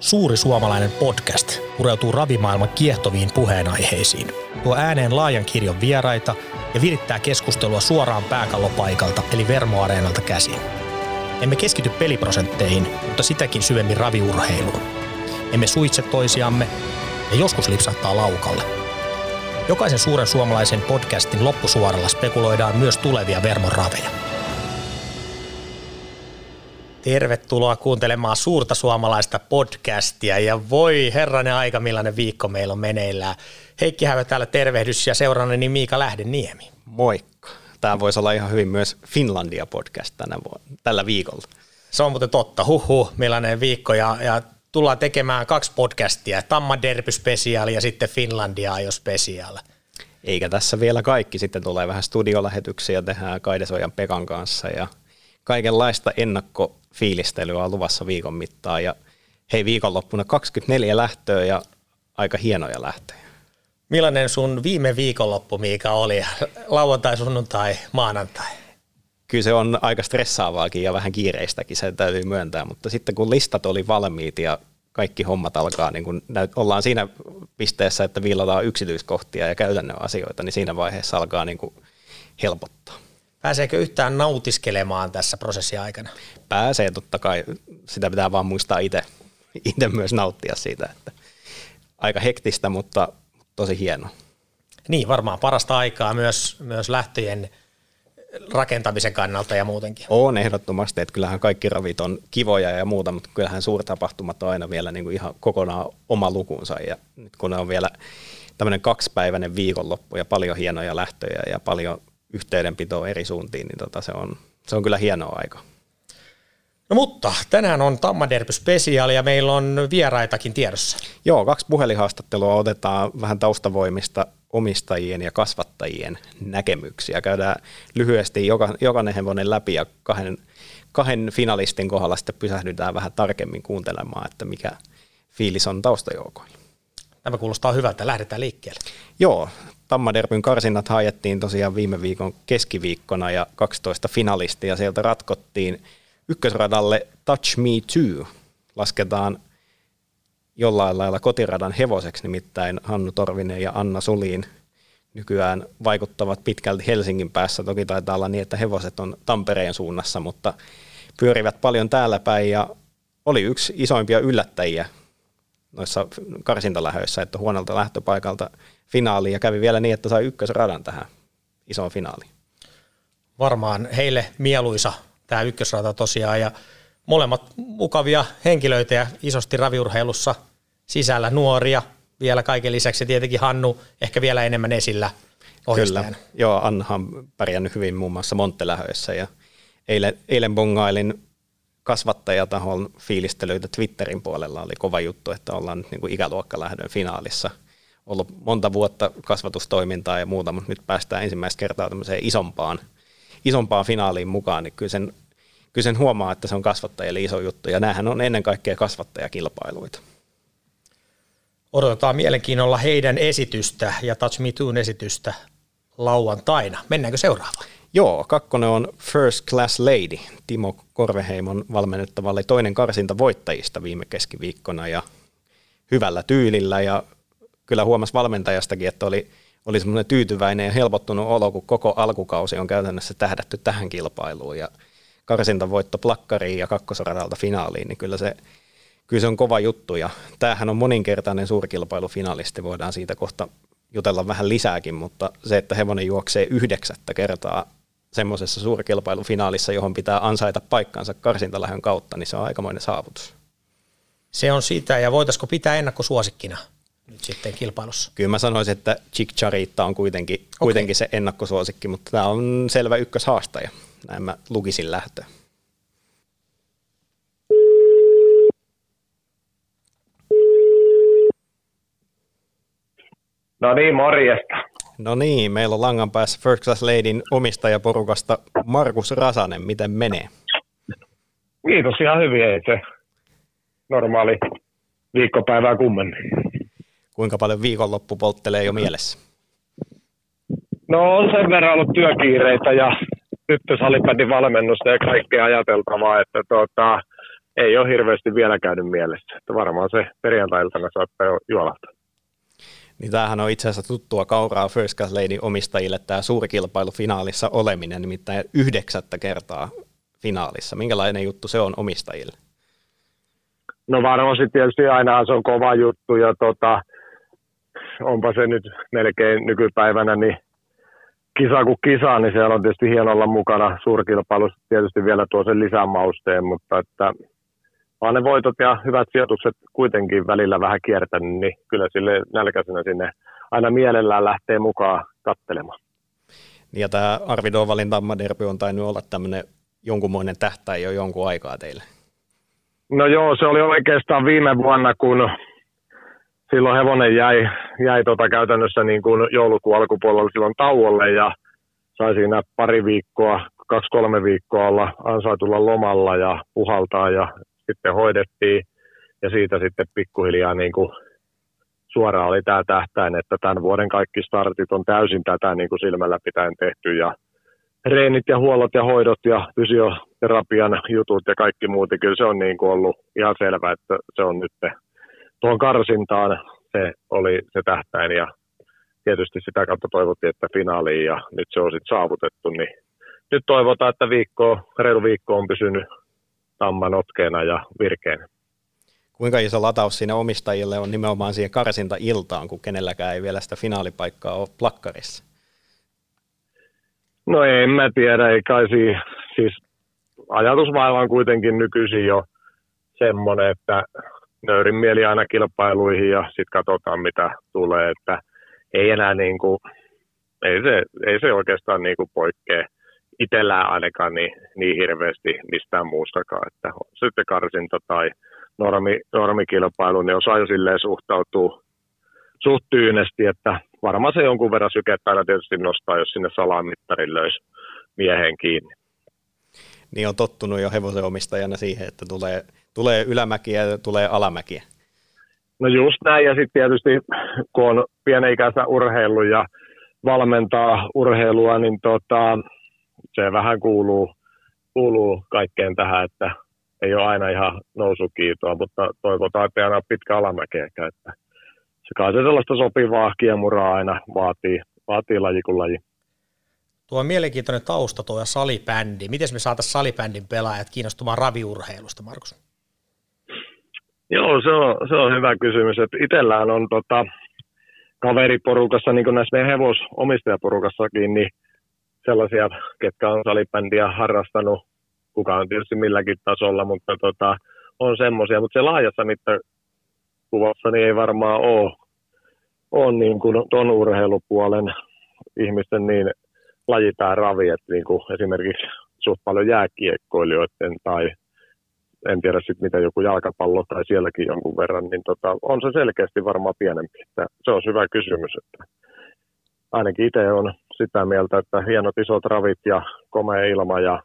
Suuri suomalainen podcast pureutuu ravimaailman kiehtoviin puheenaiheisiin, tuo ääneen laajan kirjon vieraita ja virittää keskustelua suoraan pääkallopaikalta eli Vermoareenalta käsin. Emme keskity peliprosentteihin, mutta sitäkin syvemmin raviurheiluun. Emme suitse toisiamme ja joskus lipsahtaa laukalle. Jokaisen suuren suomalaisen podcastin loppusuoralla spekuloidaan myös tulevia Vermon raveja. Tervetuloa kuuntelemaan suurta suomalaista podcastia ja voi herranen aika millainen viikko meillä on meneillään. Heikki Hävä täällä tervehdys ja seurannani Miika Lähdeniemi. Moikka. Tämä voisi olla ihan hyvin myös Finlandia podcast tänä vuonna, tällä viikolla. Se on muuten totta, huhu, millainen viikko ja, ja tullaan tekemään kaksi podcastia, Tamma Derby Special ja sitten Finlandia jo Special. Eikä tässä vielä kaikki, sitten tulee vähän studiolähetyksiä, tehdään Kaidesojan Pekan kanssa ja kaikenlaista ennakkofiilistelyä on luvassa viikon mittaan ja hei viikonloppuna 24 lähtöä ja aika hienoja lähtöjä. Millainen sun viime viikonloppu, Miika, oli? Lauantai, sunnuntai, maanantai? Kyllä se on aika stressaavaakin ja vähän kiireistäkin, se täytyy myöntää, mutta sitten kun listat oli valmiit ja kaikki hommat alkaa, niin kun näyt, ollaan siinä pisteessä, että viilataan yksityiskohtia ja käytännön asioita, niin siinä vaiheessa alkaa niin helpottaa. Pääseekö yhtään nautiskelemaan tässä prosessin aikana? Pääsee totta kai, sitä pitää vaan muistaa itse, itse myös nauttia siitä, että aika hektistä, mutta tosi hieno. Niin, varmaan parasta aikaa myös, myös lähtöjen rakentamisen kannalta ja muutenkin. On ehdottomasti, että kyllähän kaikki ravit on kivoja ja muuta, mutta kyllähän suurtapahtumat on aina vielä niin kuin ihan kokonaan oma lukunsa ja nyt kun on vielä tämmöinen kaksipäiväinen viikonloppu ja paljon hienoja lähtöjä ja paljon yhteydenpitoa eri suuntiin, niin tota se, on, se on kyllä hienoa aika. No mutta tänään on Tammaderby Special ja meillä on vieraitakin tiedossa. Joo, kaksi puhelinhaastattelua otetaan vähän taustavoimista omistajien ja kasvattajien näkemyksiä. Käydään lyhyesti joka, jokainen hevonen läpi ja kahden, kahden finalistin kohdalla sitten pysähdytään vähän tarkemmin kuuntelemaan, että mikä fiilis on taustajoukoilla. Tämä kuulostaa hyvältä, lähdetään liikkeelle. Joo, Tammaderbyn karsinnat haettiin tosiaan viime viikon keskiviikkona ja 12 finalistia sieltä ratkottiin ykkösradalle Touch Me Too. Lasketaan jollain lailla kotiradan hevoseksi, nimittäin Hannu Torvinen ja Anna Suliin nykyään vaikuttavat pitkälti Helsingin päässä. Toki taitaa olla niin, että hevoset on Tampereen suunnassa, mutta pyörivät paljon täällä päin ja oli yksi isoimpia yllättäjiä noissa karsintalähöissä, että huonolta lähtöpaikalta finaaliin ja kävi vielä niin, että sai ykkösradan tähän isoon finaaliin. Varmaan heille mieluisa tämä ykkösrata tosiaan ja molemmat mukavia henkilöitä ja isosti raviurheilussa sisällä nuoria. Vielä kaiken lisäksi tietenkin Hannu ehkä vielä enemmän esillä ohjastajana. Kyllä, joo, Annahan pärjännyt hyvin muun muassa Monttelähöissä ja eilen, eilen bongailin kasvattajatahon fiilistelyitä Twitterin puolella oli kova juttu, että ollaan nyt niin kuin ikäluokkalähdön finaalissa. Ollut monta vuotta kasvatustoimintaa ja muuta, mutta nyt päästään ensimmäistä kertaa tämmöiseen isompaan, isompaan finaaliin mukaan, niin kyllä sen kyllä sen huomaa, että se on kasvattajille iso juttu, ja näähän on ennen kaikkea kasvattajakilpailuita. Odotetaan mielenkiinnolla heidän esitystä ja Touch Me Toon esitystä lauantaina. Mennäänkö seuraavaan? Joo, kakkonen on First Class Lady, Timo Korveheimon valmennettava oli toinen karsinta voittajista viime keskiviikkona ja hyvällä tyylillä ja kyllä huomasi valmentajastakin, että oli, oli semmoinen tyytyväinen ja helpottunut olo, kun koko alkukausi on käytännössä tähdätty tähän kilpailuun ja karsintavoitto plakkariin ja kakkosradalta finaaliin, niin kyllä se, kyllä se on kova juttu. Ja tämähän on moninkertainen suurkilpailufinalisti, voidaan siitä kohta jutella vähän lisääkin, mutta se, että hevonen juoksee yhdeksättä kertaa semmoisessa suurkilpailufinaalissa, johon pitää ansaita paikkansa karsintalähön kautta, niin se on aikamoinen saavutus. Se on sitä, ja voitaisiko pitää ennakkosuosikkina nyt sitten kilpailussa? Kyllä mä sanoisin, että Chick Charita on kuitenkin, okay. kuitenkin se ennakkosuosikki, mutta tämä on selvä ykköshaastaja näin mä lukisin lähtö. No niin, morjesta. No niin, meillä on langan päässä First Class Ladyn omistajaporukasta Markus Rasanen. Miten menee? Kiitos, ihan hyvin. Ei se normaali viikkopäivää kummemmin. Kuinka paljon viikonloppu polttelee jo mielessä? No on sen verran ollut työkiireitä ja tyttösalipädin valmennusta ja kaikkea ajateltavaa, että tuota, ei ole hirveästi vielä käynyt mielessä. Että varmaan se perjantai-iltana saattaa jo juolahtaa. Niin tämähän on itse asiassa tuttua kauraa First Class Lady omistajille tämä suuri kilpailu finaalissa oleminen, nimittäin yhdeksättä kertaa finaalissa. Minkälainen juttu se on omistajille? No varmasti tietysti aina se on kova juttu ja tota, onpa se nyt melkein nykypäivänä niin kisa kuin kisa, niin siellä on tietysti hieno olla mukana. Suurkilpailussa tietysti vielä tuo sen lisämausteen, mutta että vaan ne voitot ja hyvät sijoitukset kuitenkin välillä vähän kiertänyt, niin kyllä sille nälkäisenä sinne aina mielellään lähtee mukaan kattelemaan. Ja tämä Arvi Dovalin Tammaderby on tainnut olla tämmöinen jonkunmoinen tähtäin jo jonkun aikaa teille. No joo, se oli oikeastaan viime vuonna, kun silloin hevonen jäi, jäi tota käytännössä niin kuin joulukuun alkupuolella silloin tauolle ja sai siinä pari viikkoa, kaksi-kolme viikkoa olla ansaitulla lomalla ja puhaltaa ja sitten hoidettiin. Ja siitä sitten pikkuhiljaa niin kuin suoraan oli tämä tähtäin, että tämän vuoden kaikki startit on täysin tätä niin kuin silmällä pitäen tehty ja reenit ja huollot ja hoidot ja fysioterapian jutut ja kaikki muut, kyllä se on niin kuin ollut ihan selvä, että se on nyt tuon karsintaan se oli se tähtäin ja tietysti sitä kautta toivottiin, että finaaliin ja nyt se on sitten saavutettu, niin nyt toivotaan, että viikko, reilu viikko on pysynyt tamman otkeena ja virkeänä. Kuinka iso lataus siinä omistajille on nimenomaan siihen karsinta-iltaan, kun kenelläkään ei vielä sitä finaalipaikkaa ole plakkarissa? No en mä tiedä, ei kai si- siis ajatusmaailma on kuitenkin nykyisin jo semmoinen, että nöyrin mieli aina kilpailuihin ja sitten katsotaan mitä tulee, että ei enää niin kuin, ei se, ei se oikeastaan niin kuin poikkea itsellään ainakaan niin, niin hirveästi mistään muustakaan, että on sitten karsinta tai normi, normikilpailu, niin osaa jo silleen suhtautua suht tyynesti, että varmaan se jonkun verran sykettä aina tietysti nostaa, jos sinne salamittarin löysi miehen kiinni. Niin on tottunut jo hevosen omistajana siihen, että tulee, tulee ylämäkiä ja tulee alamäkiä. No just näin, ja sitten tietysti kun on pienen ikänsä urheilu ja valmentaa urheilua, niin tota, se vähän kuuluu, kuuluu kaikkeen tähän, että ei ole aina ihan nousukiitoa, mutta toivotaan, että ei aina pitkä alamäkeäkään, että se kai se sellaista sopivaa kiemuraa aina vaatii, vaatii laji kuin laji. Tuo on mielenkiintoinen tausta tuo salibändi. Miten me saataisiin salibändin pelaajat kiinnostumaan raviurheilusta, Markus? Joo, se on, se on hyvä kysymys. Että itsellään on tota, kaveriporukassa, niin kuin näissä meidän hevosomistajaporukassakin, niin sellaisia, ketkä on salibändiä harrastanut, kuka on tietysti milläkin tasolla, mutta tota, on semmoisia. Mutta se laajassa mittakuvassa niin ei varmaan ole, ole niin kuin ton urheilupuolen ihmisten niin laji tai ravi, että niin kuin esimerkiksi suht paljon jääkiekkoilijoiden tai en tiedä sitten mitä joku jalkapallo tai sielläkin jonkun verran, niin tota, on se selkeästi varmaan pienempi. Että se on hyvä kysymys, että ainakin itse on sitä mieltä, että hienot isot ravit ja komea ilma ja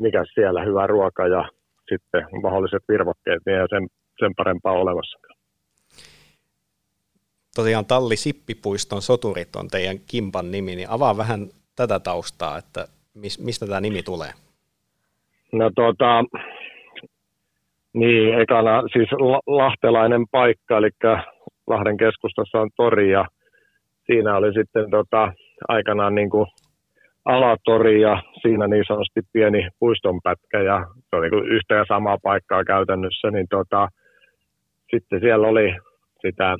mikä siellä hyvä ruoka ja sitten mahdolliset virvokkeet, niin ei sen, sen parempaa olemassa. Tosiaan Talli Sippipuiston soturit on teidän kimpan nimi, niin avaa vähän tätä taustaa, että mistä tämä nimi tulee? No tota, niin, ekana siis lahtelainen paikka, eli Lahden keskustassa on tori ja siinä oli sitten tota, aikanaan niin kuin alatori ja siinä niin sanotusti pieni puistonpätkä ja se on niin kuin yhtä ja samaa paikkaa käytännössä, niin tota, sitten siellä oli sitä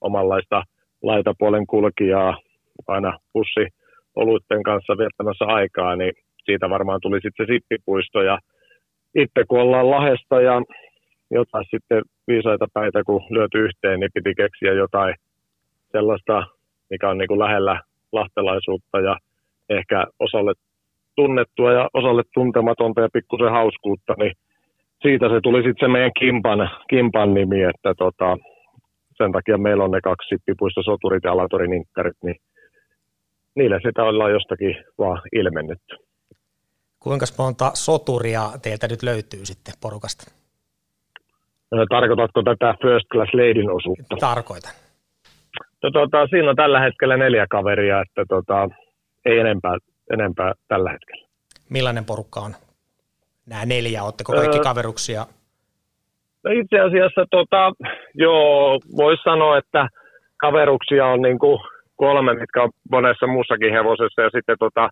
omanlaista laitapuolen kulkijaa aina pussi oluitten kanssa viettämässä aikaa, niin siitä varmaan tuli sitten se sippipuisto. Ja itse kun ollaan Lahesta ja jotain sitten viisaita päitä kun lyöty yhteen, niin piti keksiä jotain sellaista, mikä on niin kuin lähellä lahtelaisuutta ja ehkä osalle tunnettua ja osalle tuntematonta ja pikkusen hauskuutta, niin siitä se tuli sitten se meidän kimpan, kimpan nimi, että tota, sen takia meillä on ne kaksi sippipuista soturit ja alatorininkkarit, niin niillä sitä ollaan jostakin vaan ilmennetty. Kuinka monta soturia teiltä nyt löytyy sitten porukasta? Tarkoitatko tätä First Class Ladyn osuutta? Tarkoitan. No, tota, siinä on tällä hetkellä neljä kaveria, että tota, ei enempää, enempää tällä hetkellä. Millainen porukka on nämä neljä? Oletteko kaikki öö, kaveruksia? No itse asiassa tota, joo, voisi sanoa, että kaveruksia on niin kuin kolme, mitkä on monessa muussakin hevosessa ja sitten tota,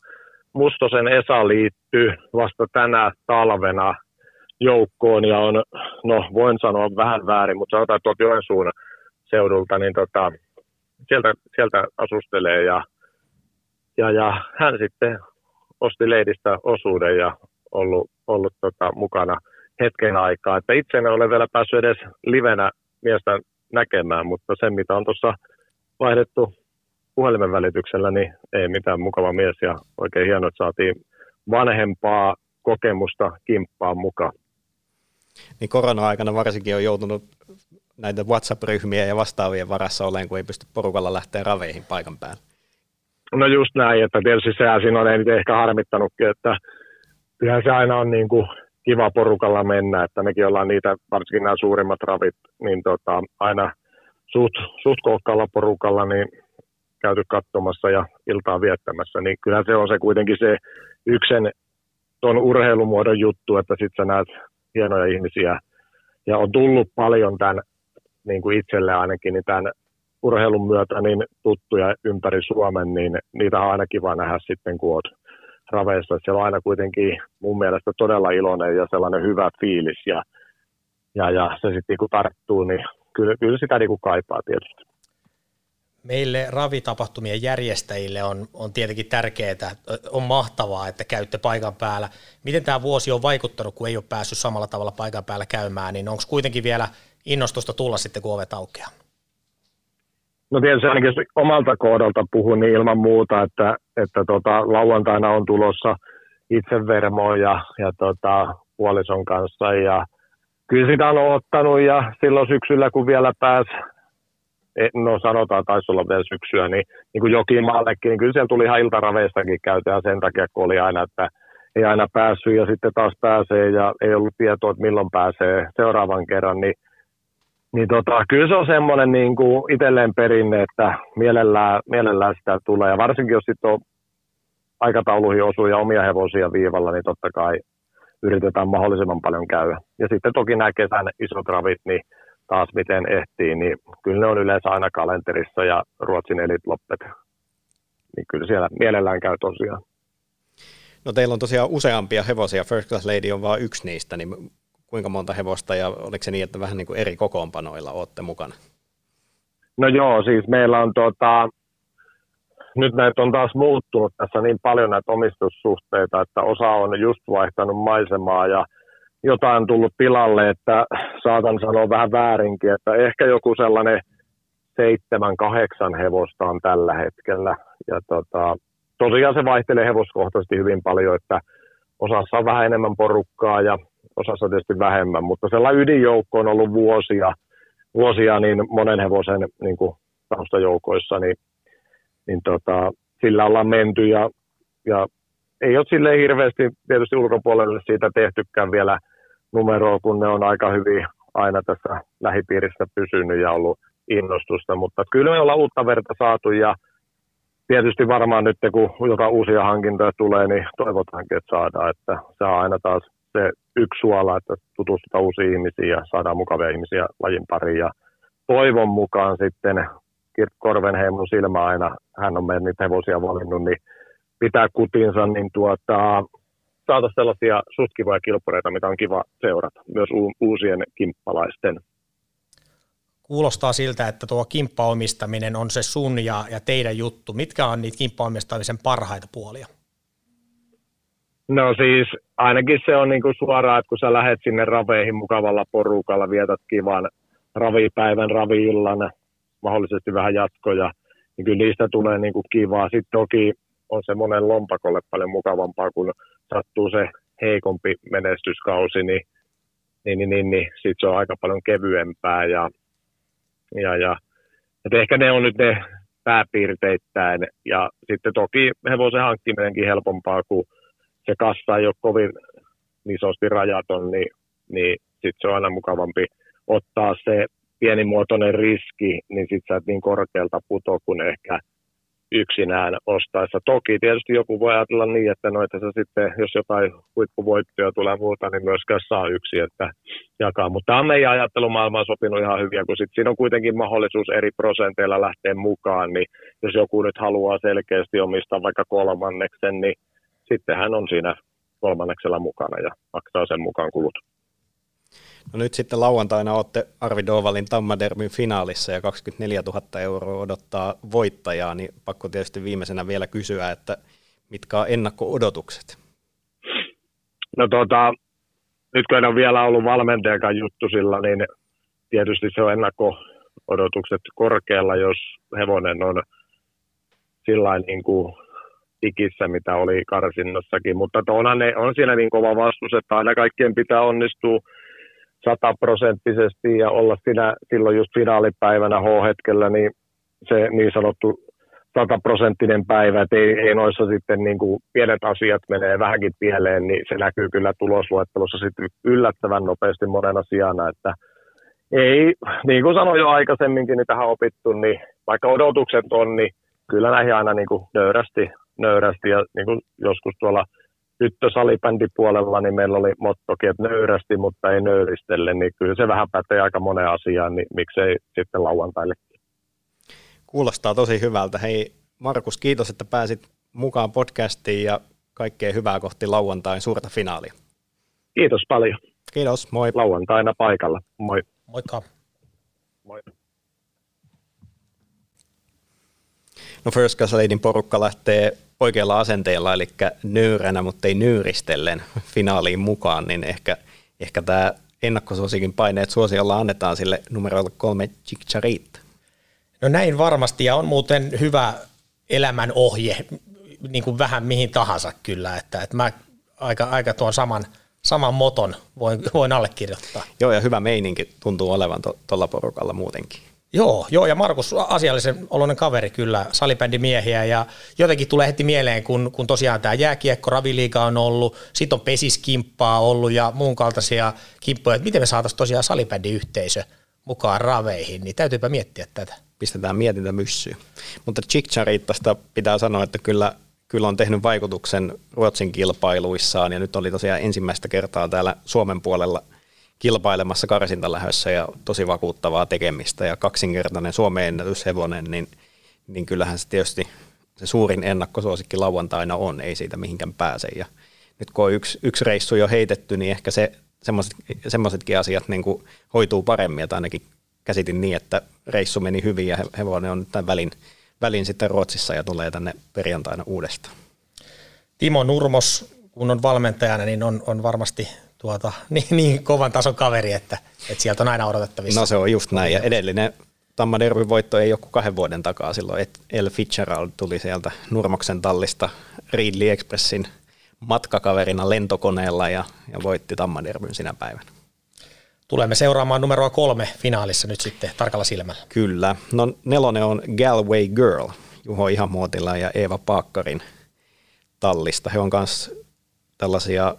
Mustosen Esa liittyy vasta tänä talvena joukkoon ja on, no voin sanoa vähän väärin, mutta sanotaan tuolta Joensuun seudulta, niin tota, sieltä, sieltä asustelee ja, ja, ja, hän sitten osti leidistä osuuden ja ollut, ollut tota, mukana hetken aikaa. Että itse en ole vielä päässyt edes livenä miestä näkemään, mutta se mitä on tuossa vaihdettu puhelimen välityksellä, niin ei mitään mukava mies ja oikein hienoa, että saatiin vanhempaa kokemusta kimppaan mukaan. Niin korona-aikana varsinkin on joutunut näitä WhatsApp-ryhmiä ja vastaavien varassa olen, kun ei pysty porukalla lähteä raveihin paikan päälle. No just näin, että tietysti sehän siinä on eniten ehkä harmittanutkin, että kyllähän se aina on niin kuin kiva porukalla mennä, että mekin ollaan niitä, varsinkin nämä suurimmat ravit, niin tota, aina suht, suht porukalla niin käyty katsomassa ja iltaa viettämässä, niin kyllä se on se kuitenkin se yksen tuon urheilumuodon juttu, että sitten sä näet hienoja ihmisiä ja on tullut paljon tämän niin kuin itselle ainakin niin tämän urheilun myötä niin tuttuja ympäri Suomen, niin niitä on aina kiva nähdä sitten, kun olet raveissa. Siellä on aina kuitenkin mun mielestä todella iloinen ja sellainen hyvä fiilis ja, ja, ja se sitten niin tarttuu, niin kyllä, kyllä sitä niin kuin kaipaa tietysti. Meille ravitapahtumien järjestäjille on, on tietenkin tärkeää, on mahtavaa, että käytte paikan päällä. Miten tämä vuosi on vaikuttanut, kun ei ole päässyt samalla tavalla paikan päällä käymään, niin onko kuitenkin vielä innostusta tulla sitten, kun ovet aukeaa? No tietysti ainakin omalta kohdalta puhun niin ilman muuta, että, että tota, lauantaina on tulossa itsevermo ja, ja tota, puolison kanssa ja kyllä sitä on ottanut ja silloin syksyllä kun vielä pääsi no sanotaan, taisi olla vielä syksyä, niin, niin kuin Jokimaallekin, niin kyllä siellä tuli ihan iltaraveistakin käytöä sen takia, kun oli aina, että ei aina päässyt ja sitten taas pääsee ja ei ollut tietoa, että milloin pääsee seuraavan kerran, niin, niin tota, kyllä se on semmoinen niin kuin itselleen perinne, että mielellään, mielellään sitä tulee ja varsinkin jos sitten on aikatauluihin osuu ja omia hevosia viivalla, niin totta kai yritetään mahdollisimman paljon käydä. Ja sitten toki nämä kesän isot ravit, niin taas miten ehtii, niin kyllä ne on yleensä aina kalenterissa ja Ruotsin elitloppet. Niin kyllä siellä mielellään käy tosiaan. No teillä on tosiaan useampia hevosia, First Class Lady on vain yksi niistä, niin kuinka monta hevosta ja oliko se niin, että vähän niin kuin eri kokoonpanoilla olette mukana? No joo, siis meillä on tota, nyt näitä on taas muuttunut tässä niin paljon näitä omistussuhteita, että osa on just vaihtanut maisemaa ja jotain tullut tilalle, että saatan sanoa vähän väärinkin, että ehkä joku sellainen seitsemän, kahdeksan hevosta on tällä hetkellä. Ja tota, tosiaan se vaihtelee hevoskohtaisesti hyvin paljon, että osassa on vähän enemmän porukkaa ja osassa tietysti vähemmän, mutta sellainen ydinjoukko on ollut vuosia, vuosia niin monen hevosen niin kuin taustajoukoissa, niin, niin tota, sillä ollaan menty ja, ja ei ole sille hirveästi tietysti ulkopuolelle siitä tehtykään vielä – numeroa, kun ne on aika hyvin aina tässä lähipiirissä pysynyt ja ollut innostusta, mutta kyllä me ollaan uutta verta saatu ja tietysti varmaan nyt kun joka uusia hankintoja tulee, niin toivotaankin, että saadaan, että se on aina taas se yksi suola, että tutustutaan uusiin ihmisiin ja saadaan mukavia ihmisiä lajin pariin. Ja toivon mukaan sitten Kirk Korvenheimon silmä aina, hän on meidän niitä hevosia valinnut, niin pitää kutinsa, niin tuota, saataisiin sellaisia suht kivoja kilppureita, mitä on kiva seurata, myös uusien kimppalaisten. Kuulostaa siltä, että tuo kimppaomistaminen on se sun ja, ja teidän juttu. Mitkä on niitä kimppaomistamisen parhaita puolia? No siis ainakin se on niinku suoraan, että kun sä lähet sinne raveihin mukavalla porukalla, vietät kivan ravipäivän, raviillan, mahdollisesti vähän jatkoja, niin kyllä niistä tulee niinku kivaa. Sitten toki on se monen lompakolle paljon mukavampaa, kun sattuu se heikompi menestyskausi, niin, niin, niin, niin, niin sitten se on aika paljon kevyempää. Ja, ja, ja, et ehkä ne on nyt ne pääpiirteittäin. Ja sitten toki hevosen hankkiminenkin helpompaa, kun se kassa ei ole kovin isosti rajaton, niin, niin sitten se on aina mukavampi ottaa se pienimuotoinen riski, niin sitten sä et niin korkealta puto, kun ehkä – yksinään ostaessa. Toki tietysti joku voi ajatella niin, että no, että se sitten, jos jotain huippuvoittoja tulee muuta, niin myöskään saa yksi, että jakaa. Mutta tämä on meidän ajattelumaailmaan sopinut ihan hyviä, kun sitten siinä on kuitenkin mahdollisuus eri prosenteilla lähteä mukaan, niin jos joku nyt haluaa selkeästi omistaa vaikka kolmanneksen, niin sitten hän on siinä kolmanneksella mukana ja maksaa sen mukaan kulut. No nyt sitten lauantaina olette Arvi Dovalin Tammadermin finaalissa ja 24 000 euroa odottaa voittajaa, niin pakko tietysti viimeisenä vielä kysyä, että mitkä on ennakko-odotukset? No tota, nyt kun en ole vielä ollut valmentajakaan juttu sillä, niin tietysti se on ennakko-odotukset korkealla, jos hevonen on sillä niin kuin ikissä, mitä oli karsinnassakin, mutta onhan ne, on siinä niin kova vastus, että aina kaikkien pitää onnistua sataprosenttisesti ja olla siinä, silloin just finaalipäivänä H-hetkellä, niin se niin sanottu sataprosenttinen päivä, että ei, ei noissa sitten niin kuin pienet asiat menee vähänkin pieleen, niin se näkyy kyllä tulosluettelossa sitten yllättävän nopeasti monen asiana, että ei, niin kuin sanoin jo aikaisemminkin, niin tähän opittu, niin vaikka odotukset on, niin kyllä näihin aina niin kuin nöyrästi, nöyrästi ja niin kuin joskus tuolla tyttösalibändipuolella niin meillä oli mottokin, että nöyrästi, mutta ei nöyristelle, niin kyllä se vähän pätee aika moneen asiaan, niin miksei sitten lauantaille. Kuulostaa tosi hyvältä. Hei Markus, kiitos, että pääsit mukaan podcastiin ja kaikkea hyvää kohti lauantain suurta finaalia. Kiitos paljon. Kiitos, moi. Lauantaina paikalla. Moi. Moikka. Moi. No First Casaladin porukka lähtee oikealla asenteella, eli nöyränä, mutta ei nyyristellen finaaliin mukaan, niin ehkä, ehkä tämä ennakkosuosikin paineet suosiolla annetaan sille numerolle kolme Chicharita. No näin varmasti, ja on muuten hyvä elämän ohje, niin kuin vähän mihin tahansa kyllä, että, että mä aika, aika tuon saman, saman moton voin, voin allekirjoittaa. Joo, ja hyvä meininki tuntuu olevan tuolla porukalla muutenkin. Joo, joo, ja Markus asiallisen oloinen kaveri kyllä, salibändimiehiä, ja jotenkin tulee heti mieleen, kun, kun tosiaan tämä jääkiekko, raviliiga on ollut, sitten on pesiskimppaa ollut ja muun kaltaisia kimppoja, että miten me saataisiin tosiaan salibändiyhteisö mukaan raveihin, niin täytyypä miettiä tätä. Pistetään mietintä myssyyn. Mutta Chicharittasta pitää sanoa, että kyllä, kyllä on tehnyt vaikutuksen Ruotsin kilpailuissaan, ja nyt oli tosiaan ensimmäistä kertaa täällä Suomen puolella kilpailemassa karsintalähössä ja tosi vakuuttavaa tekemistä ja kaksinkertainen Suomen ennätyshevonen, niin, niin kyllähän se tietysti se suurin ennakkosuosikki lauantaina on, ei siitä mihinkään pääse. Ja nyt kun on yksi, yksi reissu jo heitetty, niin ehkä se, semmoiset, semmoisetkin asiat niin kuin hoituu paremmin, että ainakin käsitin niin, että reissu meni hyvin ja hevonen on tämän välin, välin sitten Ruotsissa ja tulee tänne perjantaina uudestaan. Timo Nurmos, kun on valmentajana, niin on, on varmasti tuota, niin, niin kovan tason kaveri, että, että sieltä on aina odotettavissa. No se on just näin, ja edellinen Tamma Derbyn voitto ei joku kahden vuoden takaa silloin, että El Fitzgerald tuli sieltä Nurmoksen tallista Ridley Expressin matkakaverina lentokoneella ja, ja voitti Tamma Derbyn sinä päivänä. Tulemme seuraamaan numeroa kolme finaalissa nyt sitten tarkalla silmällä. Kyllä. No nelonen on Galway Girl, Juho Ihamuotila ja Eeva Paakkarin tallista. He on myös tällaisia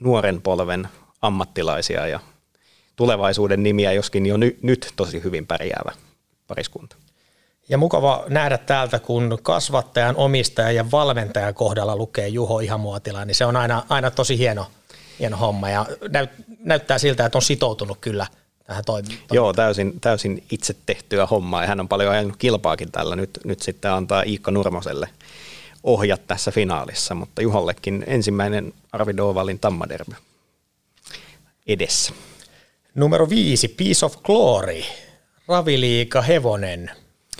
nuoren polven ammattilaisia ja tulevaisuuden nimiä, joskin jo ny, nyt tosi hyvin pärjäävä pariskunta. Ja mukava nähdä täältä, kun kasvattajan, omistajan ja valmentajan kohdalla lukee Juho Ihamuotila, niin se on aina, aina tosi hieno, hieno homma ja näyt, näyttää siltä, että on sitoutunut kyllä tähän toimintaan. Joo, täysin, täysin itse tehtyä hommaa ja hän on paljon ajanut kilpaakin tällä. Nyt, nyt sitten antaa Iikka Nurmoselle ohjat tässä finaalissa, mutta Juhollekin ensimmäinen Arvi Dovalin tammaderby edessä. Numero viisi, Piece of Glory, Raviliika Hevonen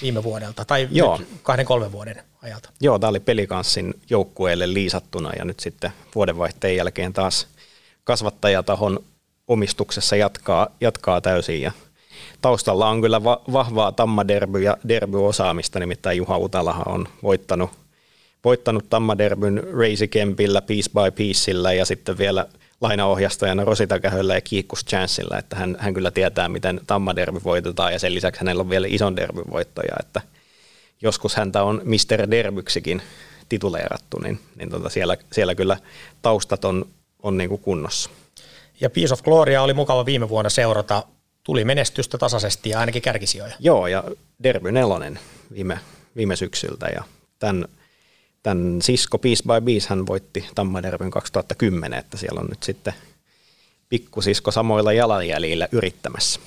viime vuodelta, tai Joo. kahden kolmen vuoden ajalta. Joo, tämä oli pelikanssin joukkueelle liisattuna ja nyt sitten vuodenvaihteen jälkeen taas kasvattajatahon omistuksessa jatkaa, jatkaa täysin ja taustalla on kyllä va- vahvaa tammaderby ja derbyosaamista, nimittäin Juha Utalahan on voittanut voittanut Tammaderbyn Raisi Kempillä Piece by Pieceillä ja sitten vielä lainaohjastajana Rosita Kähöllä ja Kiikkus Chanceilla, että hän, hän kyllä tietää, miten Tammaderby voitetaan ja sen lisäksi hänellä on vielä ison derbyn voittoja, että joskus häntä on Mr. Derbyksikin tituleerattu, niin, niin tota siellä, siellä kyllä taustat on, on niin kuin kunnossa. Ja Piece of Gloria oli mukava viime vuonna seurata. Tuli menestystä tasaisesti ja ainakin kärkisijoja. Joo, ja Derby nelonen viime, viime syksyltä ja tämän, tämän Sisko Piece by Piece hän voitti Tammaderbyn 2010, että siellä on nyt sitten pikkusisko samoilla jalanjäljillä yrittämässä.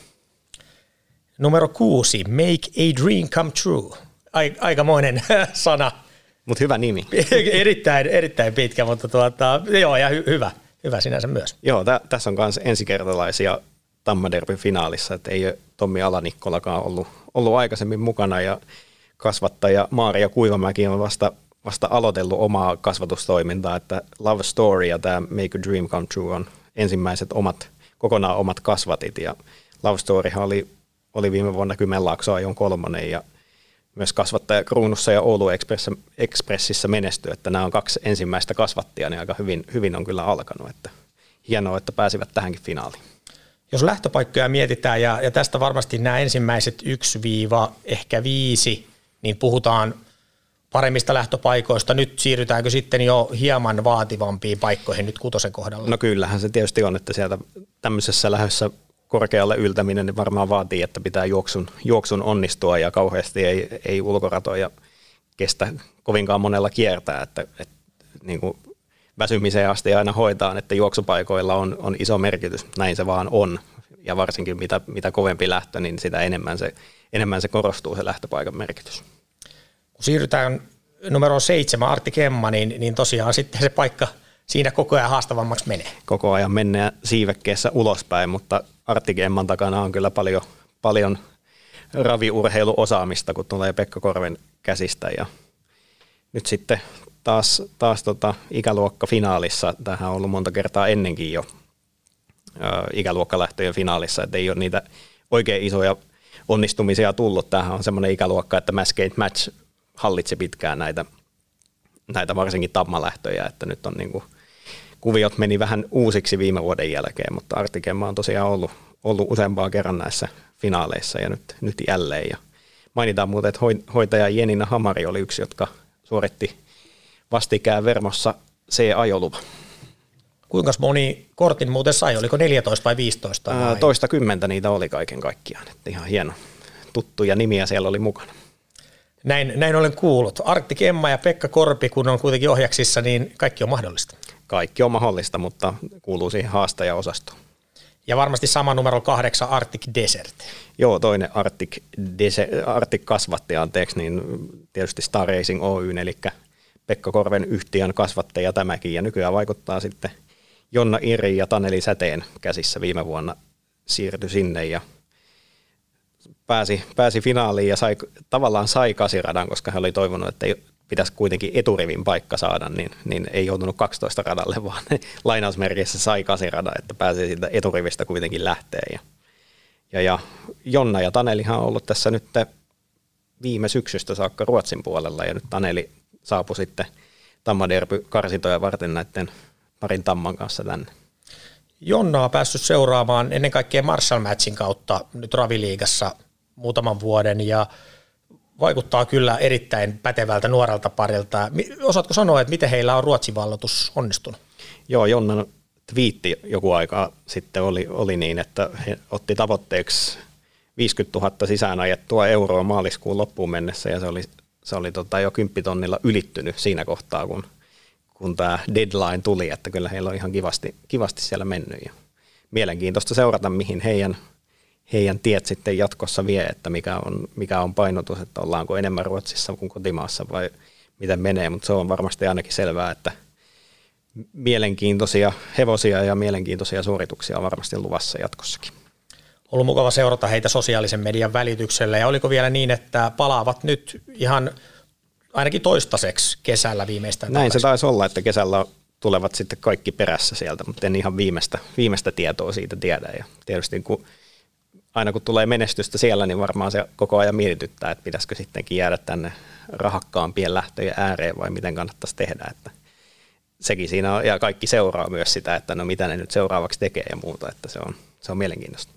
Numero kuusi, Make a Dream Come True. Aikamoinen sana. Mutta hyvä nimi. erittäin, erittäin pitkä, mutta tuota, joo, ja hy- hyvä, hyvä sinänsä myös. Joo, tä- tässä on myös ensikertalaisia Tammaderbyn finaalissa, että ei ole Tommi Alanikkolakaan ollut, ollut aikaisemmin mukana ja kasvattaja Maaria Kuivamäki on vasta, vasta aloitellut omaa kasvatustoimintaa, että Love Story ja tämä Make a Dream Come True on ensimmäiset omat, kokonaan omat kasvatit ja Love Story oli, oli viime vuonna Kymenlaaksoa jo kolmonen ja myös kasvattaja Kruunussa ja Oulu Expressissä menesty, että nämä on kaksi ensimmäistä kasvattia, niin aika hyvin, hyvin on kyllä alkanut, että hienoa, että pääsivät tähänkin finaaliin. Jos lähtöpaikkoja mietitään, ja, ja tästä varmasti nämä ensimmäiset 1 ehkä viisi, niin puhutaan paremmista lähtöpaikoista. Nyt siirrytäänkö sitten jo hieman vaativampiin paikkoihin nyt kutosen kohdalla? No kyllähän se tietysti on, että sieltä tämmöisessä lähdössä korkealle yltäminen niin varmaan vaatii, että pitää juoksun, juoksun onnistua ja kauheasti ei, ei ulkoratoja kestä kovinkaan monella kiertää, että, että niin kuin väsymiseen asti aina hoitaan, että juoksupaikoilla on, on iso merkitys, näin se vaan on. Ja varsinkin mitä, mitä kovempi lähtö, niin sitä enemmän se, enemmän se korostuu se lähtöpaikan merkitys. Siirrytään numero seitsemän, Artti Kemma, niin, niin tosiaan sitten se paikka siinä koko ajan haastavammaksi menee. Koko ajan mennään siivekkeessä ulospäin, mutta Artti Kemman takana on kyllä paljon, paljon raviurheiluosaamista, kun tulee Pekka Korven käsistä ja nyt sitten taas, taas tota ikäluokka finaalissa. Tähän on ollut monta kertaa ennenkin jo ikäluokkalähtöjen finaalissa, että ei ole niitä oikein isoja onnistumisia tullut. Tähän on semmoinen ikäluokka, että Mascade Match hallitsi pitkään näitä, näitä varsinkin tammalähtöjä, että nyt on niin kuin, kuviot meni vähän uusiksi viime vuoden jälkeen, mutta Artikemma on tosiaan ollut, ollut useampaa kerran näissä finaaleissa ja nyt, nyt jälleen. Ja mainitaan muuten, että hoitaja Jenina Hamari oli yksi, jotka suoritti vastikään Vermossa C-ajoluva. Kuinka moni kortin muuten sai? Oliko 14 vai 15? Vai? Toista kymmentä niitä oli kaiken kaikkiaan. Että ihan hieno. Tuttuja nimiä siellä oli mukana. Näin, näin olen kuullut. Arktik Emma ja Pekka Korpi, kun on kuitenkin ohjaksissa, niin kaikki on mahdollista. Kaikki on mahdollista, mutta kuuluu siihen haastaja-osastoon. Ja varmasti sama numero kahdeksan Arctic Desert. Joo, toinen Arctic, Desert, Arctic kasvatti, anteeksi, niin tietysti Star Racing Oy, eli Pekka Korven yhtiön kasvattaja tämäkin, ja nykyään vaikuttaa sitten Jonna Iri ja Taneli Säteen käsissä viime vuonna siirtyi sinne, ja pääsi, pääsi finaaliin ja sai, tavallaan sai kasiradan, koska hän oli toivonut, että pitäisi kuitenkin eturivin paikka saada, niin, niin ei joutunut 12 radalle, vaan lainausmerkissä sai kasiradan, että pääsi siitä eturivistä kuitenkin lähteä. Ja, ja, ja Jonna ja Tanelihan on ollut tässä nyt viime syksystä saakka Ruotsin puolella, ja nyt Taneli saapui sitten Tammaderby karsintoja varten näiden parin Tamman kanssa tänne. Jonna on päässyt seuraamaan ennen kaikkea Marshall Matchin kautta nyt Raviliigassa muutaman vuoden ja vaikuttaa kyllä erittäin pätevältä nuorelta parilta. Osaatko sanoa, että miten heillä on Ruotsin vallotus onnistunut? Joo, Jonnan twiitti joku aika sitten oli, oli niin, että he otti tavoitteeksi 50 000 sisään ajettua euroa maaliskuun loppuun mennessä ja se oli, se oli tota jo kymppitonnilla ylittynyt siinä kohtaa, kun, kun tämä deadline tuli, että kyllä heillä on ihan kivasti, kivasti siellä mennyt ja mielenkiintoista seurata, mihin heidän – heidän tiet sitten jatkossa vie, että mikä on, mikä on painotus, että ollaanko enemmän Ruotsissa kuin kotimaassa vai miten menee, mutta se on varmasti ainakin selvää, että mielenkiintoisia hevosia ja mielenkiintoisia suorituksia on varmasti luvassa jatkossakin. Ollut mukava seurata heitä sosiaalisen median välityksellä ja oliko vielä niin, että palaavat nyt ihan ainakin toistaiseksi kesällä viimeistään? Näin se taisi olla, että kesällä tulevat sitten kaikki perässä sieltä, mutta en ihan viimeistä, viimeistä tietoa siitä tiedä ja tietysti kun aina kun tulee menestystä siellä, niin varmaan se koko ajan mietityttää, että pitäisikö sittenkin jäädä tänne rahakkaampien lähtöjen ääreen vai miten kannattaisi tehdä. Että sekin siinä on, ja kaikki seuraa myös sitä, että no mitä ne nyt seuraavaksi tekee ja muuta, että se on, se on mielenkiintoista.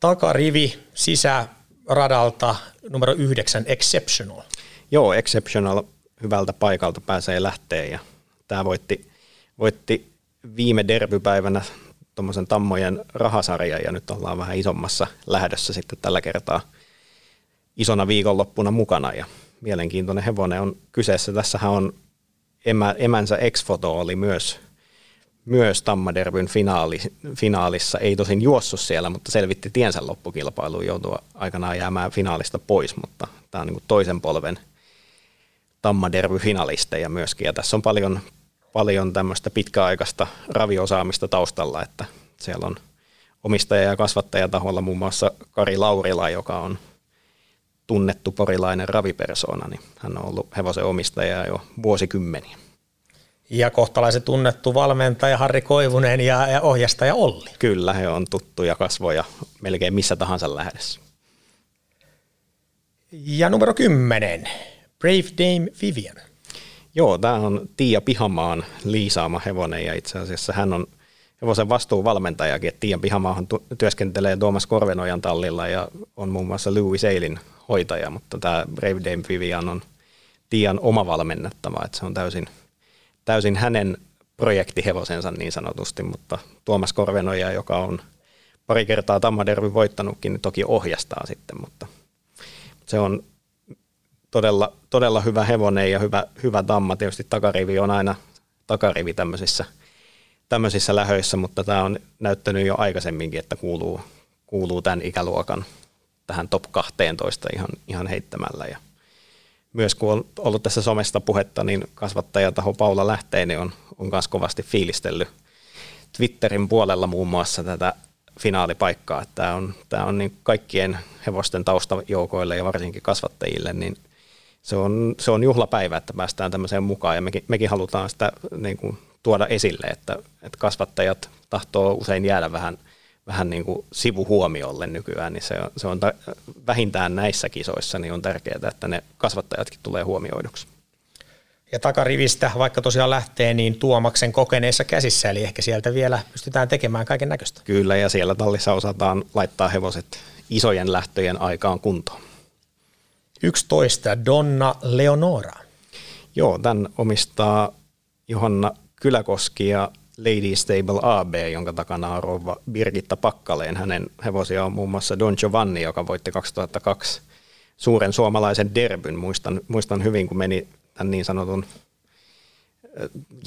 Takarivi sisäradalta numero yhdeksän Exceptional. Joo, Exceptional hyvältä paikalta pääsee lähteen ja tämä voitti, voitti viime derbypäivänä tuommoisen Tammojen rahasarjan ja nyt ollaan vähän isommassa lähdössä sitten tällä kertaa. isona viikonloppuna mukana ja mielenkiintoinen hevonen on kyseessä. Tässähän on emä, emänsä Exfoto oli myös, myös Tammaderbyn finaali, finaalissa, ei tosin juossut siellä, mutta selvitti tiensä loppukilpailuun, joutui aikanaan jäämään finaalista pois, mutta tämä on niin toisen polven Tammaderby-finalisteja myöskin, ja tässä on paljon, paljon tämmöistä pitkäaikaista raviosaamista taustalla, että siellä on omistaja- ja kasvattajataholla muun muassa Kari Laurila, joka on tunnettu porilainen ravipersona, niin hän on ollut hevosen omistaja jo vuosikymmeniä. Ja kohtalaisen tunnettu valmentaja Harri Koivunen ja, ja ohjastaja Olli. Kyllä, he on tuttuja kasvoja melkein missä tahansa lähdessä. Ja numero 10, Brave Dame Vivian. Joo, tämä on Tiia Pihamaan liisaama hevonen ja itse asiassa hän on hevosen vastuuvalmentajakin, että Tiia Pihamaahan työskentelee Tuomas Korvenojan tallilla ja on muun muassa Louis Eilin hoitaja, mutta tämä Brave Dame Vivian on Tian oma valmennettava, että se on täysin, täysin hänen projektihevosensa niin sanotusti, mutta Tuomas Korvenoja, joka on pari kertaa Tammaderby voittanutkin, niin toki ohjastaa sitten, mutta se on todella, todella hyvä hevonen ja hyvä, hyvä tamma. Tietysti takarivi on aina takarivi tämmöisissä, tämmöisissä lähöissä, mutta tämä on näyttänyt jo aikaisemminkin, että kuuluu, kuuluu tämän ikäluokan tähän top 12 ihan, ihan heittämällä. Ja myös kun on ollut tässä somesta puhetta, niin kasvattajataho Paula Lähteinen on, on myös kovasti fiilistellyt Twitterin puolella muun muassa tätä finaalipaikkaa. Tämä on, tämä on niin kaikkien hevosten taustajoukoille ja varsinkin kasvattajille, niin se on, se on juhlapäivä, että päästään tämmöiseen mukaan ja mekin, mekin halutaan sitä niin kuin, tuoda esille, että, että kasvattajat tahtoo usein jäädä vähän – vähän niin kuin sivuhuomiolle nykyään, niin se on, se on ta- vähintään näissä kisoissa niin on tärkeää, että ne kasvattajatkin tulee huomioiduksi. Ja takarivistä, vaikka tosiaan lähtee, niin Tuomaksen kokeneissa käsissä, eli ehkä sieltä vielä pystytään tekemään kaiken näköistä. Kyllä, ja siellä tallissa osataan laittaa hevoset isojen lähtöjen aikaan kuntoon. 11. Donna Leonora. Joo, tämän omistaa Johanna Kyläkoski ja Lady Stable AB, jonka takana on rouva Birgitta Pakkaleen. Hänen hevosia on muun muassa Don Giovanni, joka voitti 2002 suuren suomalaisen derbyn. Muistan, muistan hyvin, kun meni tämän niin sanotun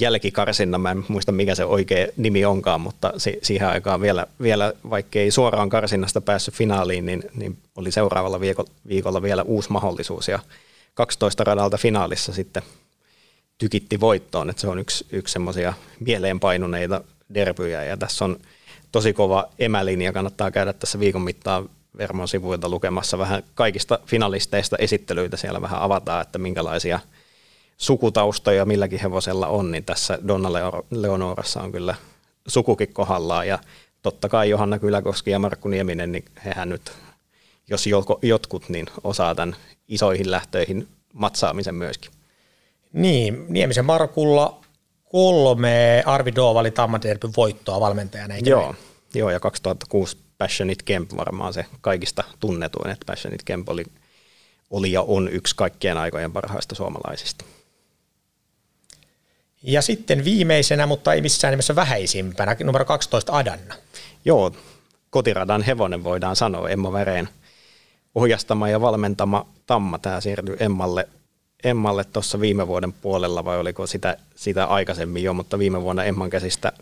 jälkikarsinnan, mä en muista mikä se oikea nimi onkaan, mutta si- siihen aikaan vielä, vielä vaikka ei suoraan karsinnasta päässyt finaaliin, niin, niin oli seuraavalla viikolla, viikolla vielä uusi mahdollisuus ja 12 radalta finaalissa sitten tykitti voittoon, että se on yksi, yksi semmoisia mieleenpainuneita derbyjä ja tässä on tosi kova emälinja, kannattaa käydä tässä viikon mittaan Vermon sivuilta lukemassa vähän kaikista finalisteista esittelyitä, siellä vähän avataan, että minkälaisia sukutaustoja milläkin hevosella on, niin tässä Donna Leonorassa on kyllä sukukin kohdallaan ja totta kai Johanna Kyläkoski ja Markku Nieminen, niin hehän nyt, jos jotkut, niin osaa tämän isoihin lähtöihin matsaamisen myöskin. Niin, Niemisen Markulla kolme Arvi Doovali Tammaderbyn voittoa valmentajana, eikö Joo, joo, ja 2006 Passionate Camp varmaan se kaikista tunnetuin, että Passionate Camp oli, oli ja on yksi kaikkien aikojen parhaista suomalaisista. Ja sitten viimeisenä, mutta ei missään nimessä vähäisimpänä, numero 12 Adanna. Joo, kotiradan hevonen voidaan sanoa, Emma Väreen ohjastama ja valmentama Tamma. Tämä siirtyi Emmalle Emmalle tuossa viime vuoden puolella vai oliko sitä, sitä aikaisemmin jo, mutta viime vuonna Emman käsistä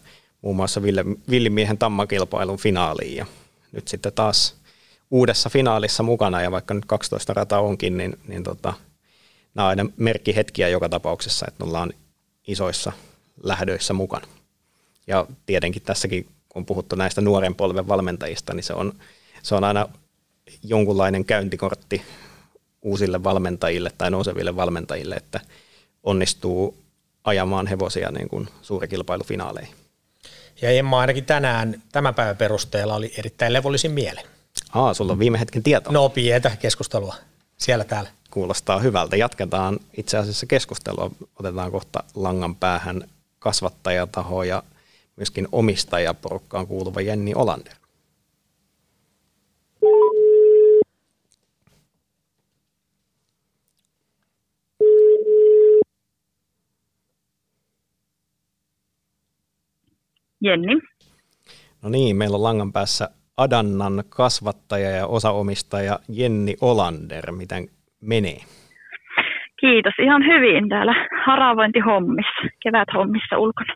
muun muassa Villimiehen tammakilpailun finaaliin ja nyt sitten taas uudessa finaalissa mukana ja vaikka nyt 12 rata onkin, niin, niin tota, nämä on aina merkkihetkiä joka tapauksessa, että ollaan isoissa lähdöissä mukana. Ja tietenkin tässäkin, kun on puhuttu näistä nuoren polven valmentajista, niin se on, se on aina jonkunlainen käyntikortti uusille valmentajille tai nouseville valmentajille, että onnistuu ajamaan hevosia niin kuin suurikilpailufinaaleihin. Ja Emma ainakin tänään tämän päivän perusteella oli erittäin levollisin mielen. Aa, sulla on viime hetken tieto. No pientä keskustelua siellä täällä. Kuulostaa hyvältä. Jatketaan itse asiassa keskustelua. Otetaan kohta langan päähän kasvattajataho ja myöskin omistajaporukkaan kuuluva Jenni Olander. Jenni. No niin, meillä on langan päässä Adannan kasvattaja ja osaomistaja Jenni Olander. Miten menee? Kiitos, ihan hyvin täällä haravointihommissa, keväthommissa ulkona.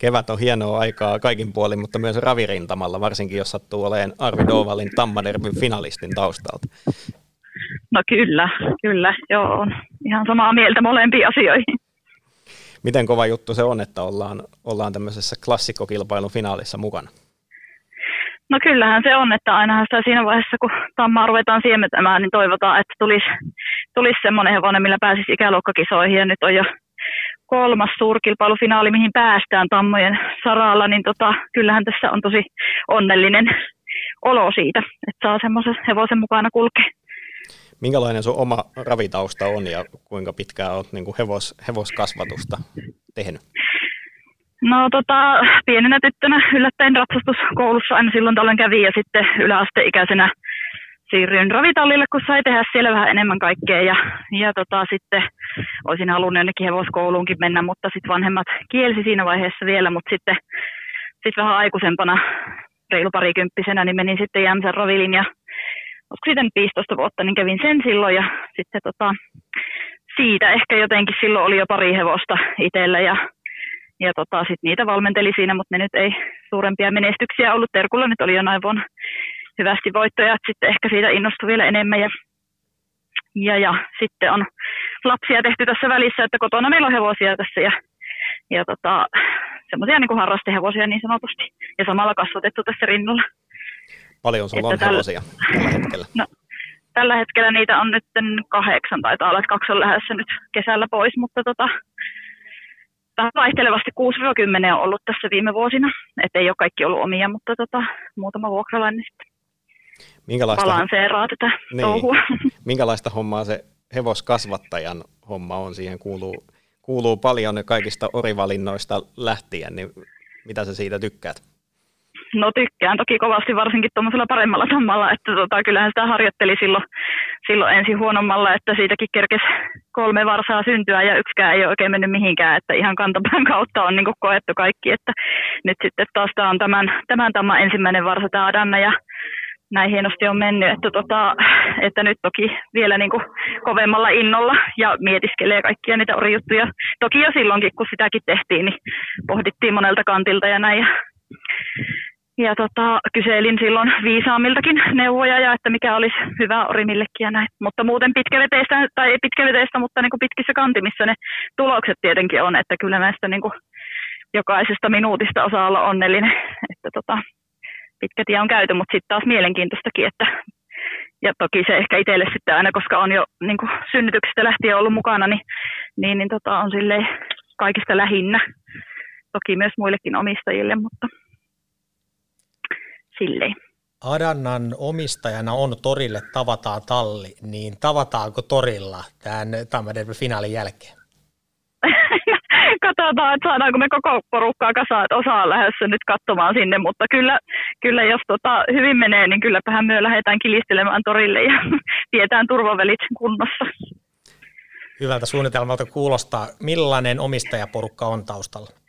Kevät on hienoa aikaa kaikin puolin, mutta myös ravirintamalla, varsinkin jos sattuu olemaan Arvi Dovalin Tammaderbyn finalistin taustalta. No kyllä, kyllä, joo, on ihan samaa mieltä molempiin asioihin. Miten kova juttu se on, että ollaan, ollaan tämmöisessä klassikkokilpailun finaalissa mukana? No kyllähän se on, että ainahan sitä siinä vaiheessa, kun tammaa ruvetaan siementämään, niin toivotaan, että tulisi, tulisi semmoinen hevonen, millä pääsisi ikäluokkakisoihin. Ja nyt on jo kolmas suurkilpailufinaali, mihin päästään tammojen saralla, niin tota, kyllähän tässä on tosi onnellinen olo siitä, että saa semmoisen hevosen mukana kulkea. Minkälainen sun oma ravitausta on ja kuinka pitkään olet niin hevos, hevoskasvatusta tehnyt? No tota, pienenä tyttönä yllättäen ratsastuskoulussa aina silloin tällöin kävi ja sitten yläasteikäisenä siirryin ravitallille, kun sai tehdä siellä vähän enemmän kaikkea ja, ja tota, sitten olisin halunnut jonnekin hevoskouluunkin mennä, mutta sitten vanhemmat kielsi siinä vaiheessa vielä, mutta sitten sit vähän aikuisempana, reilu parikymppisenä, niin menin sitten Jämsän ravilin ja olisiko sitten 15 vuotta, niin kävin sen silloin ja sitten tota, siitä ehkä jotenkin silloin oli jo pari hevosta itsellä ja ja tota, sitten niitä valmenteli siinä, mutta ne nyt ei suurempia menestyksiä ollut. Terkulla nyt oli jo näin vuonna hyvästi voittoja, että sitten ehkä siitä innostui vielä enemmän. Ja, ja, ja sitten on lapsia tehty tässä välissä, että kotona meillä on hevosia tässä ja, ja tota, semmoisia niin harrastehevosia niin sanotusti. Ja samalla kasvatettu tässä rinnalla. Paljon sulla on tällä, hevosia tällä hetkellä? No, tällä hetkellä niitä on nyt kahdeksan, taitaa olla, että kaksi on lähdössä nyt kesällä pois, mutta tota, vähän vaihtelevasti 6-10 on ollut tässä viime vuosina. Että ei ole kaikki ollut omia, mutta tota, muutama vuokralainen sitten Minkälaista, balanseeraa tätä niin, touhua. Minkälaista hommaa se hevoskasvattajan homma on? Siihen kuuluu, kuuluu paljon kaikista orivalinnoista lähtien, niin mitä sä siitä tykkäät? No tykkään toki kovasti, varsinkin tuommoisella paremmalla tammalla, että tota, kyllähän sitä harjoitteli silloin, silloin ensin huonommalla, että siitäkin kerkesi kolme varsaa syntyä ja yksikään ei ole oikein mennyt mihinkään, että ihan kantapään kautta on niin koettu kaikki, että nyt sitten taas tämä on tämän, tämän tamman ensimmäinen varsa tämä Adanna ja näin hienosti on mennyt, että, tota, että nyt toki vielä niin kuin kovemmalla innolla ja mietiskelee kaikkia niitä orijuttuja. Toki jo silloinkin, kun sitäkin tehtiin, niin pohdittiin monelta kantilta ja näin. Ja tota, kyselin silloin viisaamiltakin neuvoja ja että mikä olisi hyvä orimillekin ja näin. Mutta muuten pitkäveteistä, tai ei pitkäveteistä, mutta niin kuin pitkissä kantimissa ne tulokset tietenkin on, että kyllä näistä niin kuin jokaisesta minuutista osaa olla onnellinen. Että tota, pitkä tie on käyty, mutta sitten taas mielenkiintoistakin, että ja toki se ehkä itselle sitten aina, koska on jo niin kuin synnytyksestä lähtien ollut mukana, niin, niin, niin tota, on sille kaikista lähinnä. Toki myös muillekin omistajille, mutta silleen. Adannan omistajana on torille tavataan talli, niin tavataanko torilla tämän Tampereen finaalin jälkeen? Katsotaan, että saadaanko me koko porukkaa kasaan, että osa on lähdössä nyt katsomaan sinne, mutta kyllä, kyllä jos tota hyvin menee, niin kylläpähän me lähdetään kilistelemään torille ja pidetään turvavälit kunnossa. Hyvältä suunnitelmalta kuulostaa. Millainen omistajaporukka on taustalla?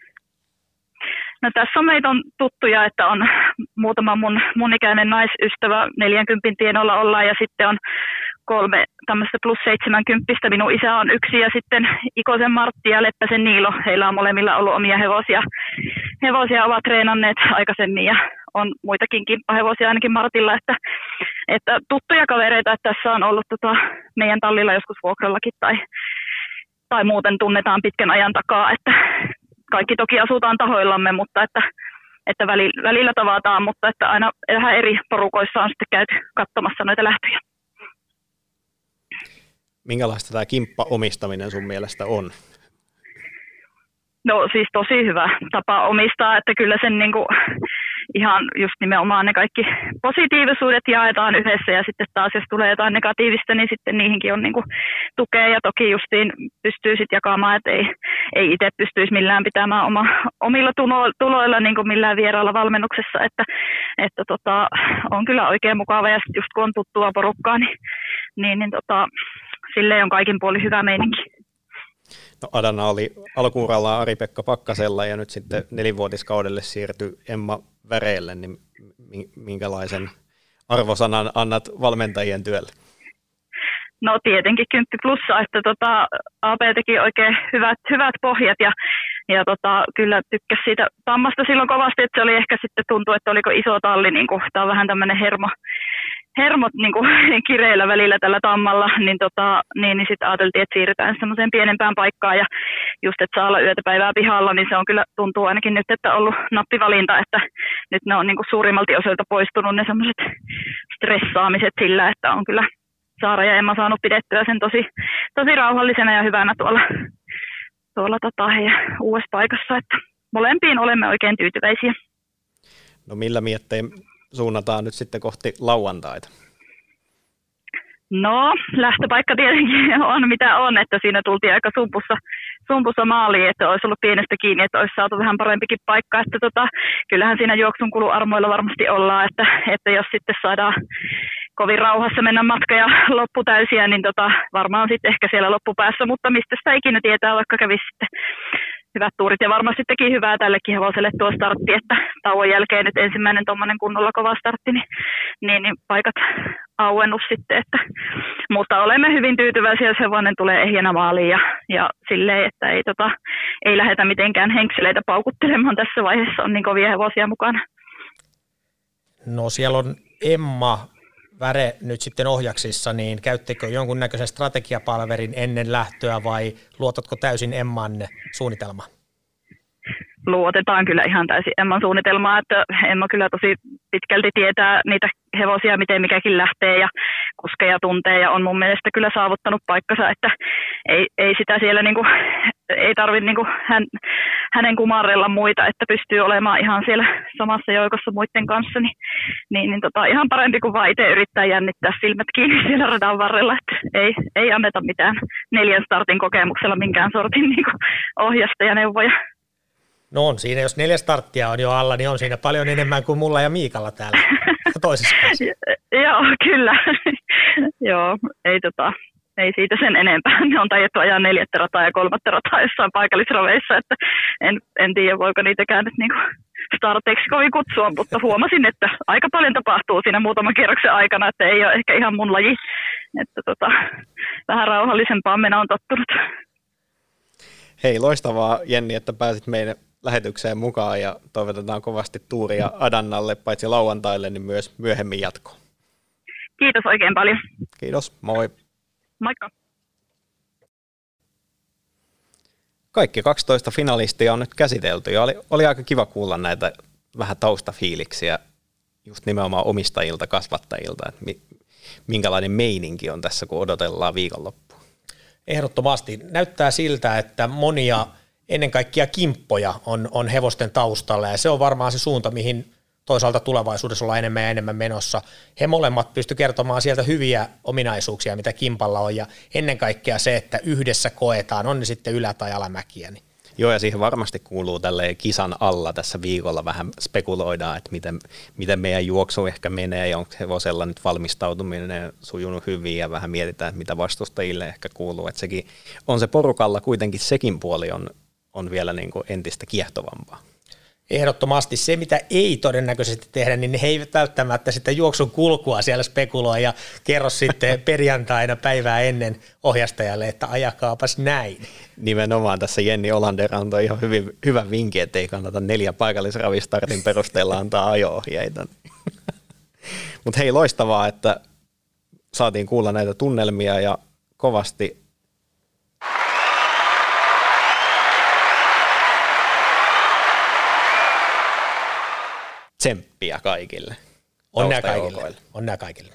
No tässä on meitä on tuttuja, että on muutama mun, mun ikäinen naisystävä 40 tienoilla ollaan ja sitten on kolme tämmöistä plus 70. Minun isä on yksi ja sitten Ikosen Martti ja Leppäsen Niilo. Heillä on molemmilla ollut omia hevosia. Hevosia ovat treenanneet aikaisemmin ja on muitakin kimppahevosia ainakin Martilla, että, että tuttuja kavereita, että tässä on ollut tota, meidän tallilla joskus vuokrallakin tai, tai muuten tunnetaan pitkän ajan takaa, että kaikki toki asutaan tahoillamme, mutta että, että välillä, välillä tavataan, mutta että aina vähän eri porukoissa on sitten käyty katsomassa noita lähtöjä. Minkälaista tämä kimppa-omistaminen sun mielestä on? No siis tosi hyvä tapa omistaa, että kyllä sen niin kuin, ihan just nimenomaan ne kaikki positiivisuudet jaetaan yhdessä ja sitten taas jos tulee jotain negatiivista, niin sitten niihinkin on niin kuin, tukea ja toki justiin pystyy sitten jakamaan, että ei, ei itse pystyisi millään pitämään oma, omilla tulo, tuloilla niin kuin millään vieraalla valmennuksessa, että, että tota, on kyllä oikein mukava ja just kun on tuttua porukkaa, niin, niin, niin tota, sille on kaikin puolin hyvä meininki. No Adana oli alkuuralla Ari-Pekka Pakkasella ja nyt sitten nelivuotiskaudelle siirtyi Emma Väreelle, niin minkälaisen arvosanan annat valmentajien työlle? No tietenkin kymppi plussa, että tota, AP teki oikein hyvät, hyvät pohjat ja, ja tota, kyllä tykkäsi siitä tammasta silloin kovasti, että se oli ehkä sitten tuntuu, että oliko iso talli, niin kuin, tämä on vähän tämmöinen hermo, hermot niin kuin, kireillä välillä tällä tammalla, niin, tota, niin, niin sitten ajateltiin, että siirrytään semmoiseen pienempään paikkaan ja just, että saa olla yötä päivää pihalla, niin se on kyllä, tuntuu ainakin nyt, että ollut nappivalinta, että nyt ne on niin kuin suurimmalti osilta poistunut ne semmoiset stressaamiset sillä, että on kyllä Saara ja Emma saanut pidettyä sen tosi, tosi rauhallisena ja hyvänä tuolla, tuolla tota, heidän uudessa paikassa, että molempiin olemme oikein tyytyväisiä. No millä miettein suunnataan nyt sitten kohti lauantaita? No, lähtöpaikka tietenkin on mitä on, että siinä tultiin aika sumpussa, sumpussa maaliin, että olisi ollut pienestä kiinni, että olisi saatu vähän parempikin paikka, että tota, kyllähän siinä juoksun kulu armoilla varmasti ollaan, että, että jos sitten saadaan kovin rauhassa mennä matka ja lopputäysiä, niin tota, varmaan sitten ehkä siellä loppupäässä, mutta mistä sitä ikinä tietää, vaikka kävisi sitten hyvät tuurit ja varmasti teki hyvää tällekin hevoselle tuo startti, että tauon jälkeen nyt ensimmäinen tuommoinen kunnolla kova startti, niin, niin, niin paikat auennut sitten, että, mutta olemme hyvin tyytyväisiä, jos hevonen tulee ehjänä maaliin ja, ja silleen, että ei, tota, ei lähdetä mitenkään henkseleitä paukuttelemaan tässä vaiheessa, on niin kovia hevosia mukana. No siellä on Emma Väre nyt sitten ohjaksissa, niin käyttekö jonkunnäköisen strategiapalverin ennen lähtöä vai luotatko täysin Emman suunnitelma? Luotetaan kyllä ihan täysin Emman suunnitelmaa, että Emma kyllä tosi pitkälti tietää niitä hevosia, miten mikäkin lähtee ja kuskeja tuntee ja on mun mielestä kyllä saavuttanut paikkansa, että ei, ei sitä siellä niinku, ei tarvitse niinku hän, hänen kumarrella muita, että pystyy olemaan ihan siellä samassa joukossa muiden kanssa, niin, niin, niin tota, ihan parempi kuin vaan itse yrittää jännittää silmät kiinni siellä radan varrella, että ei, ei anneta mitään neljän startin kokemuksella minkään sortin niinku ohjasta ja neuvoja. No on siinä, jos neljä starttia on jo alla, niin on siinä paljon enemmän kuin mulla ja Miikalla täällä toisessa päässä. Joo, kyllä. Joo, ei, tota, ei siitä sen enempää. Ne on tajettu ajaa neljättä rataa ja kolmatta rataa jossain paikallisraveissa, että en, en tiedä, voiko niitäkään nyt niinku starteiksi kovin kutsua, mutta huomasin, että aika paljon tapahtuu siinä muutaman kierroksen aikana, että ei ole ehkä ihan mun laji. Että tota, vähän rauhallisempaan mennä on tottunut. Hei, loistavaa Jenni, että pääsit meidän lähetykseen mukaan ja toivotetaan kovasti tuuria Adannalle paitsi lauantaille, niin myös myöhemmin jatkoon. Kiitos oikein paljon. Kiitos, moi. Moikka. Kaikki 12 finalistia on nyt käsitelty ja oli, oli aika kiva kuulla näitä vähän taustafiiliksiä just nimenomaan omistajilta, kasvattajilta, että mi, minkälainen meininki on tässä, kun odotellaan viikonloppua. Ehdottomasti. Näyttää siltä, että monia – ennen kaikkea kimppoja on, on hevosten taustalla ja se on varmaan se suunta, mihin toisaalta tulevaisuudessa ollaan enemmän ja enemmän menossa. He molemmat pysty kertomaan sieltä hyviä ominaisuuksia, mitä kimpalla on ja ennen kaikkea se, että yhdessä koetaan, on ne sitten ylä- tai alamäkiä. Niin. Joo, ja siihen varmasti kuuluu tälle kisan alla tässä viikolla vähän spekuloidaan, että miten, miten meidän juoksu ehkä menee ja onko hevosella nyt valmistautuminen sujunut hyvin ja vähän mietitään, että mitä vastustajille ehkä kuuluu. Että sekin on se porukalla kuitenkin sekin puoli on on vielä niin kuin entistä kiehtovampaa. Ehdottomasti se, mitä ei todennäköisesti tehdä, niin he eivät välttämättä sitä juoksun kulkua siellä spekuloi ja kerro sitten perjantaina päivää ennen ohjastajalle, että ajakaapas näin. Nimenomaan tässä Jenni Olander antoi ihan hyvin, hyvän vinkin, että ei kannata neljä paikallisravistartin perusteella antaa ajo-ohjeita. Mutta hei, loistavaa, että saatiin kuulla näitä tunnelmia ja kovasti tsemppiä kaikille. Onnea kaikille. Onnea kaikille.